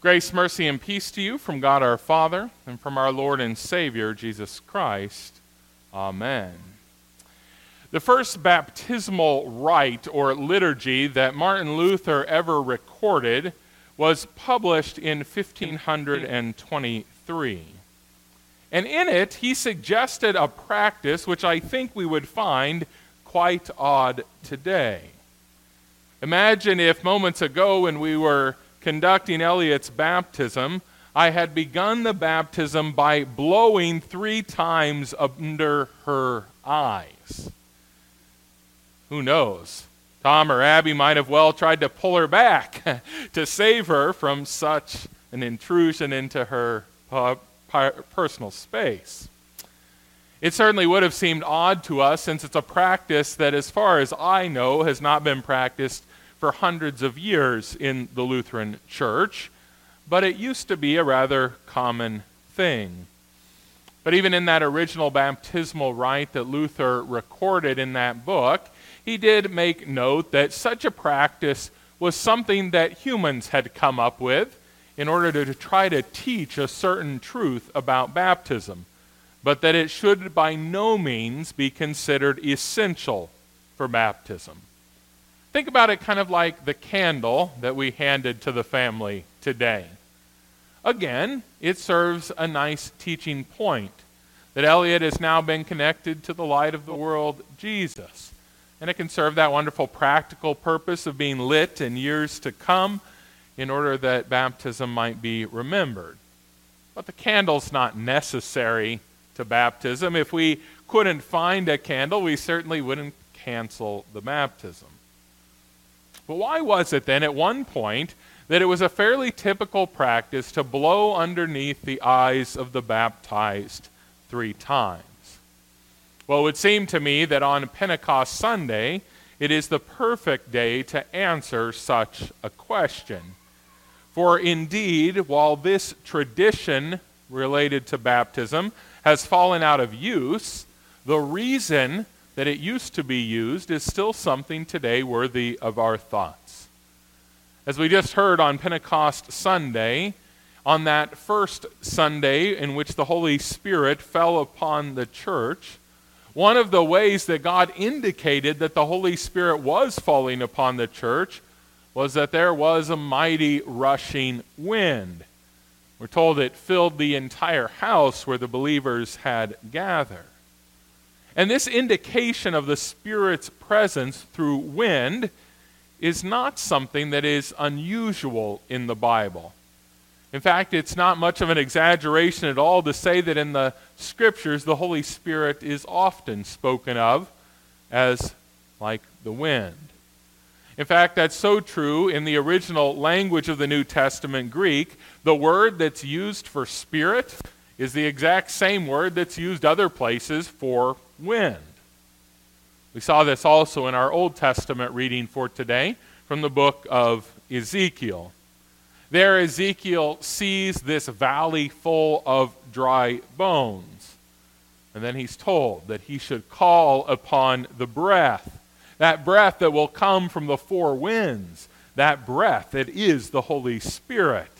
Grace, mercy, and peace to you from God our Father and from our Lord and Savior, Jesus Christ. Amen. The first baptismal rite or liturgy that Martin Luther ever recorded was published in 1523. And in it, he suggested a practice which I think we would find quite odd today. Imagine if moments ago, when we were conducting Elliot's baptism, I had begun the baptism by blowing three times under her eyes. Who knows? Tom or Abby might have well tried to pull her back to save her from such an intrusion into her personal space. It certainly would have seemed odd to us since it's a practice that, as far as I know, has not been practiced for hundreds of years in the Lutheran Church, but it used to be a rather common thing. But even in that original baptismal rite that Luther recorded in that book, he did make note that such a practice was something that humans had come up with in order to try to teach a certain truth about baptism, but that it should by no means be considered essential for baptism. Think about it kind of like the candle that we handed to the family today. Again, it serves a nice teaching point that Elliot has now been connected to the light of the world, Jesus. And it can serve that wonderful practical purpose of being lit in years to come in order that baptism might be remembered. But the candle's not necessary to baptism. If we couldn't find a candle, we certainly wouldn't cancel the baptism. But why was it then at one point that it was a fairly typical practice to blow underneath the eyes of the baptized three times? Well, it would seem to me that on Pentecost Sunday, it is the perfect day to answer such a question. For indeed, while this tradition related to baptism has fallen out of use, the reason that it used to be used is still something today worthy of our thoughts. As we just heard on Pentecost Sunday, on that first Sunday in which the Holy Spirit fell upon the church, one of the ways that God indicated that the Holy Spirit was falling upon the church was that there was a mighty rushing wind. We're told it filled the entire house where the believers had gathered. And this indication of the Spirit's presence through wind is not something that is unusual in the Bible. In fact, it's not much of an exaggeration at all to say that in the Scriptures the Holy Spirit is often spoken of as like the wind. In fact, that's so true in the original language of the New Testament Greek. The word that's used for spirit is the exact same word that's used other places for wind. We saw this also in our Old Testament reading for today from the book of Ezekiel. There, Ezekiel sees this valley full of dry bones. And then he's told that he should call upon the breath, that breath that will come from the four winds, that breath that is the Holy Spirit.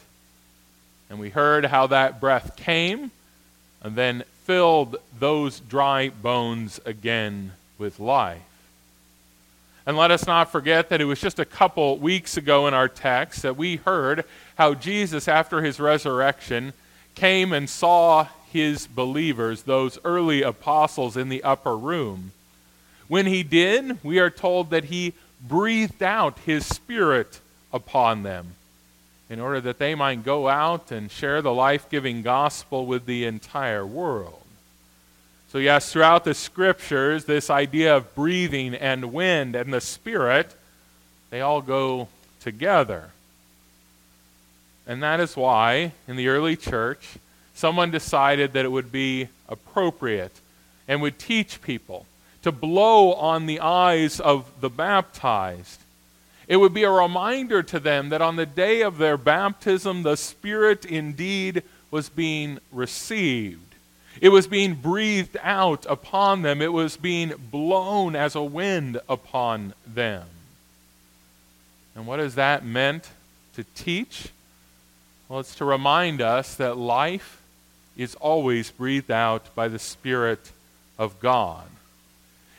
And we heard how that breath came and then filled those dry bones again with life. And let us not forget that it was just a couple weeks ago in our text that we heard how Jesus, after his resurrection, came and saw his believers, those early apostles in the upper room. When he did, we are told that he breathed out his spirit upon them in order that they might go out and share the life giving gospel with the entire world. So, yes, throughout the scriptures, this idea of breathing and wind and the Spirit, they all go together. And that is why, in the early church, someone decided that it would be appropriate and would teach people to blow on the eyes of the baptized. It would be a reminder to them that on the day of their baptism, the Spirit indeed was being received. It was being breathed out upon them. It was being blown as a wind upon them. And what is that meant to teach? Well, it's to remind us that life is always breathed out by the Spirit of God.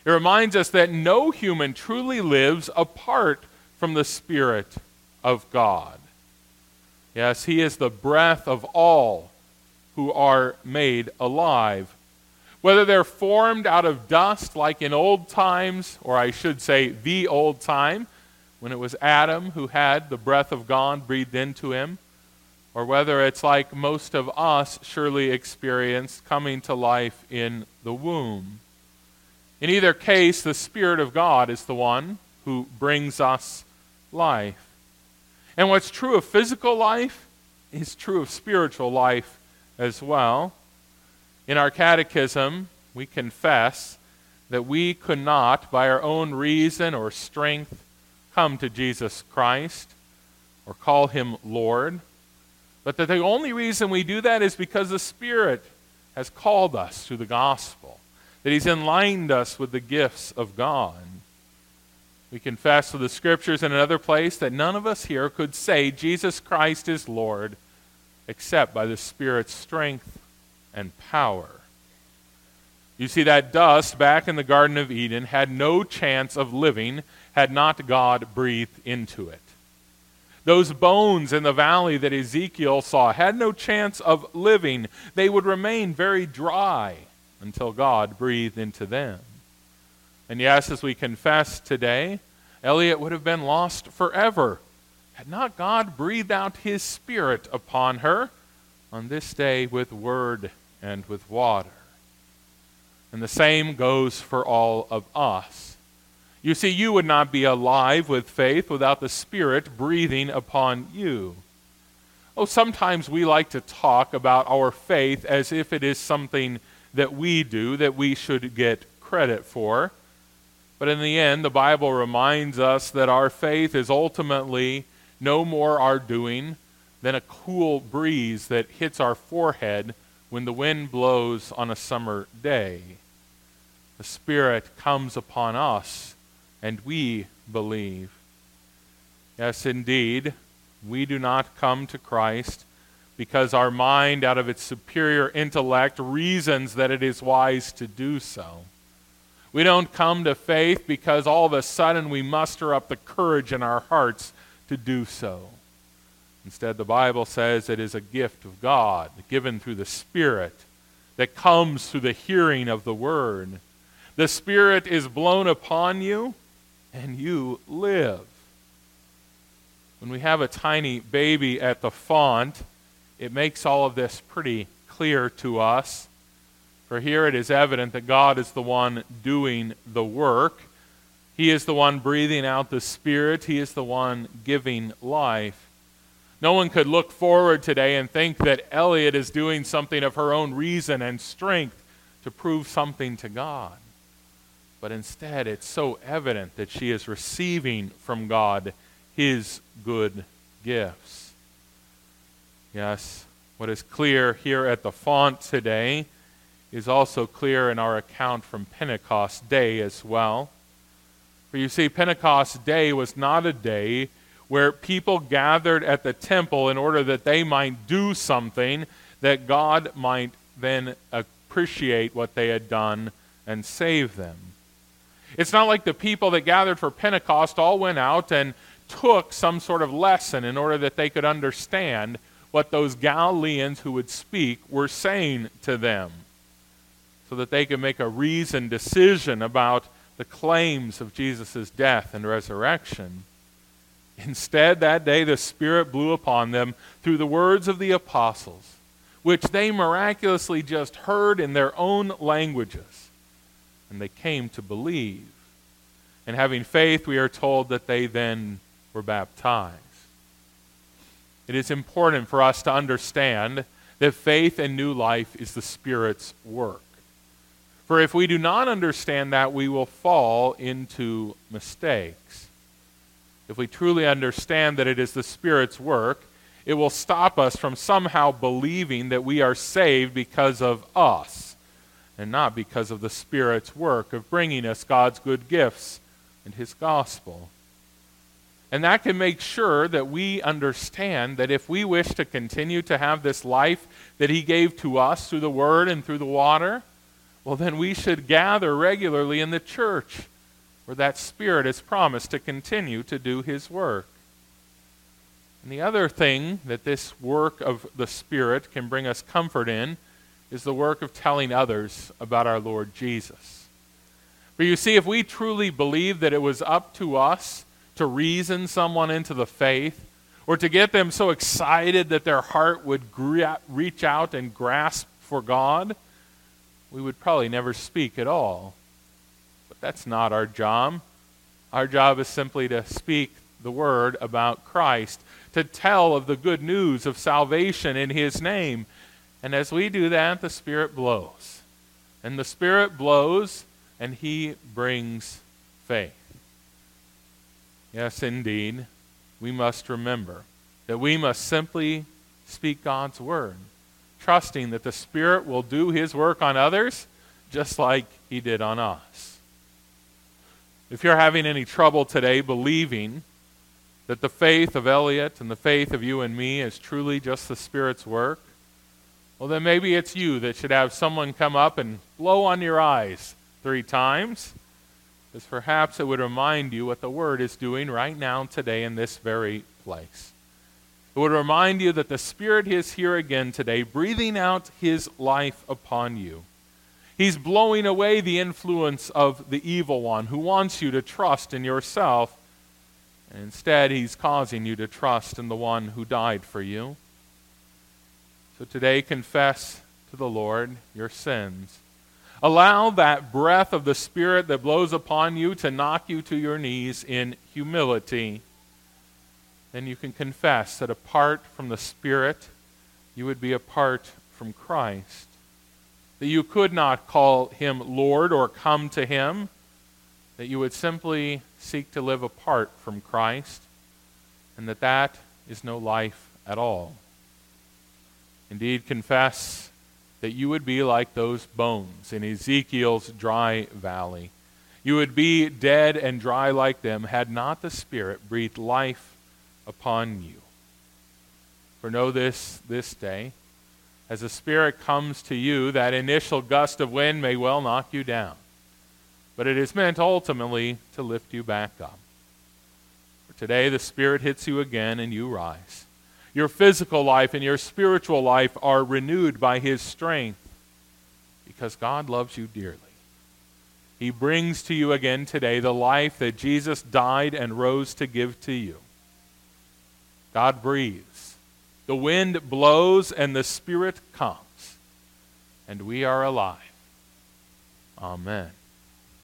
It reminds us that no human truly lives apart from the Spirit of God. Yes, He is the breath of all who are made alive. Whether they're formed out of dust like in old times, or I should say the old time, when it was Adam who had the breath of God breathed into him, or whether it's like most of us surely experienced coming to life in the womb. In either case, the Spirit of God is the one who brings us life. And what's true of physical life is true of spiritual life as well. In our catechism, we confess that we could not, by our own reason or strength, come to Jesus Christ or call him Lord, but that the only reason we do that is because the Spirit has called us to the gospel, that he's enlightened us with the gifts of God. We confess with the scriptures in another place that none of us here could say Jesus Christ is Lord except by the Spirit's strength and power. You see, that dust back in the Garden of Eden had no chance of living had not God breathed into it. Those bones in the valley that Ezekiel saw had no chance of living. They would remain very dry until God breathed into them. And yes, as we confess today, Eliot would have been lost forever had not God breathed out his Spirit upon her on this day with word and with water? And the same goes for all of us. You see, you would not be alive with faith without the Spirit breathing upon you. Oh, sometimes we like to talk about our faith as if it is something that we do, that we should get credit for. But in the end, the Bible reminds us that our faith is ultimately no more our doing than a cool breeze that hits our forehead when the wind blows on a summer day. The Spirit comes upon us, and we believe. Yes, indeed, we do not come to Christ because our mind, out of its superior intellect, reasons that it is wise to do so. We don't come to faith because all of a sudden we muster up the courage in our hearts to do so. Instead, the Bible says it is a gift of God given through the Spirit that comes through the hearing of the Word. The Spirit is blown upon you, and you live. When we have a tiny baby at the font, it makes all of this pretty clear to us. For here it is evident that God is the one doing the work. He is the one breathing out the Spirit, He is the one giving life. No one could look forward today and think that Elliot is doing something of her own reason and strength to prove something to God. But instead, it's so evident that she is receiving from God His good gifts. Yes, what is clear here at the font today is also clear in our account from Pentecost Day as well. For you see, Pentecost Day was not a day where people gathered at the temple in order that they might do something that God might then appreciate what they had done and save them. It's not like the people that gathered for Pentecost all went out and took some sort of lesson in order that they could understand what those Galileans who would speak were saying to them, so that they could make a reasoned decision about the claims of Jesus' death and resurrection. Instead, that day the Spirit blew upon them through the words of the apostles, which they miraculously just heard in their own languages. And they came to believe. And having faith, we are told that they then were baptized. It is important for us to understand that faith and new life is the Spirit's work. For if we do not understand that, we will fall into mistakes. If we truly understand that it is the Spirit's work, it will stop us from somehow believing that we are saved because of us and not because of the Spirit's work of bringing us God's good gifts and His gospel. And that can make sure that we understand that if we wish to continue to have this life that He gave to us through the Word and through the water, well, then we should gather regularly in the church where that Spirit is promised to continue to do His work. And the other thing that this work of the Spirit can bring us comfort in is the work of telling others about our Lord Jesus. For you see, if we truly believe that it was up to us to reason someone into the faith, or to get them so excited that their heart would reach out and grasp for God, we would probably never speak at all. But that's not our job. Our job is simply to speak the word about Christ, to tell of the good news of salvation in His name. And as we do that, the Spirit blows. And the Spirit blows, and He brings faith. Yes, indeed, we must remember that we must simply speak God's word, trusting that the Spirit will do His work on others just like He did on us. If you're having any trouble today believing that the faith of Elliot and the faith of you and me is truly just the Spirit's work, well, then maybe it's you that should have someone come up and blow on your eyes three times, because perhaps it would remind you what the Word is doing right now, today, in this very place. It would remind you that the Spirit is here again today, breathing out His life upon you. He's blowing away the influence of the evil one who wants you to trust in yourself instead, he's causing you to trust in the one who died for you. So today, confess to the Lord your sins. Allow that breath of the Spirit that blows upon you to knock you to your knees in humility. Then you can confess that apart from the Spirit, you would be apart from Christ. That you could not call him Lord or come to him that you would simply seek to live apart from Christ, and that that is no life at all. Indeed, confess that you would be like those bones in Ezekiel's dry valley. You would be dead and dry like them had not the Spirit breathed life upon you. For know this this day, as the Spirit comes to you, that initial gust of wind may well knock you down but it is meant ultimately to lift you back up. For today, the Spirit hits you again and you rise. Your physical life and your spiritual life are renewed by His strength because God loves you dearly. He brings to you again today the life that Jesus died and rose to give to you. God breathes. The wind blows and the Spirit comes. And we are alive. Amen.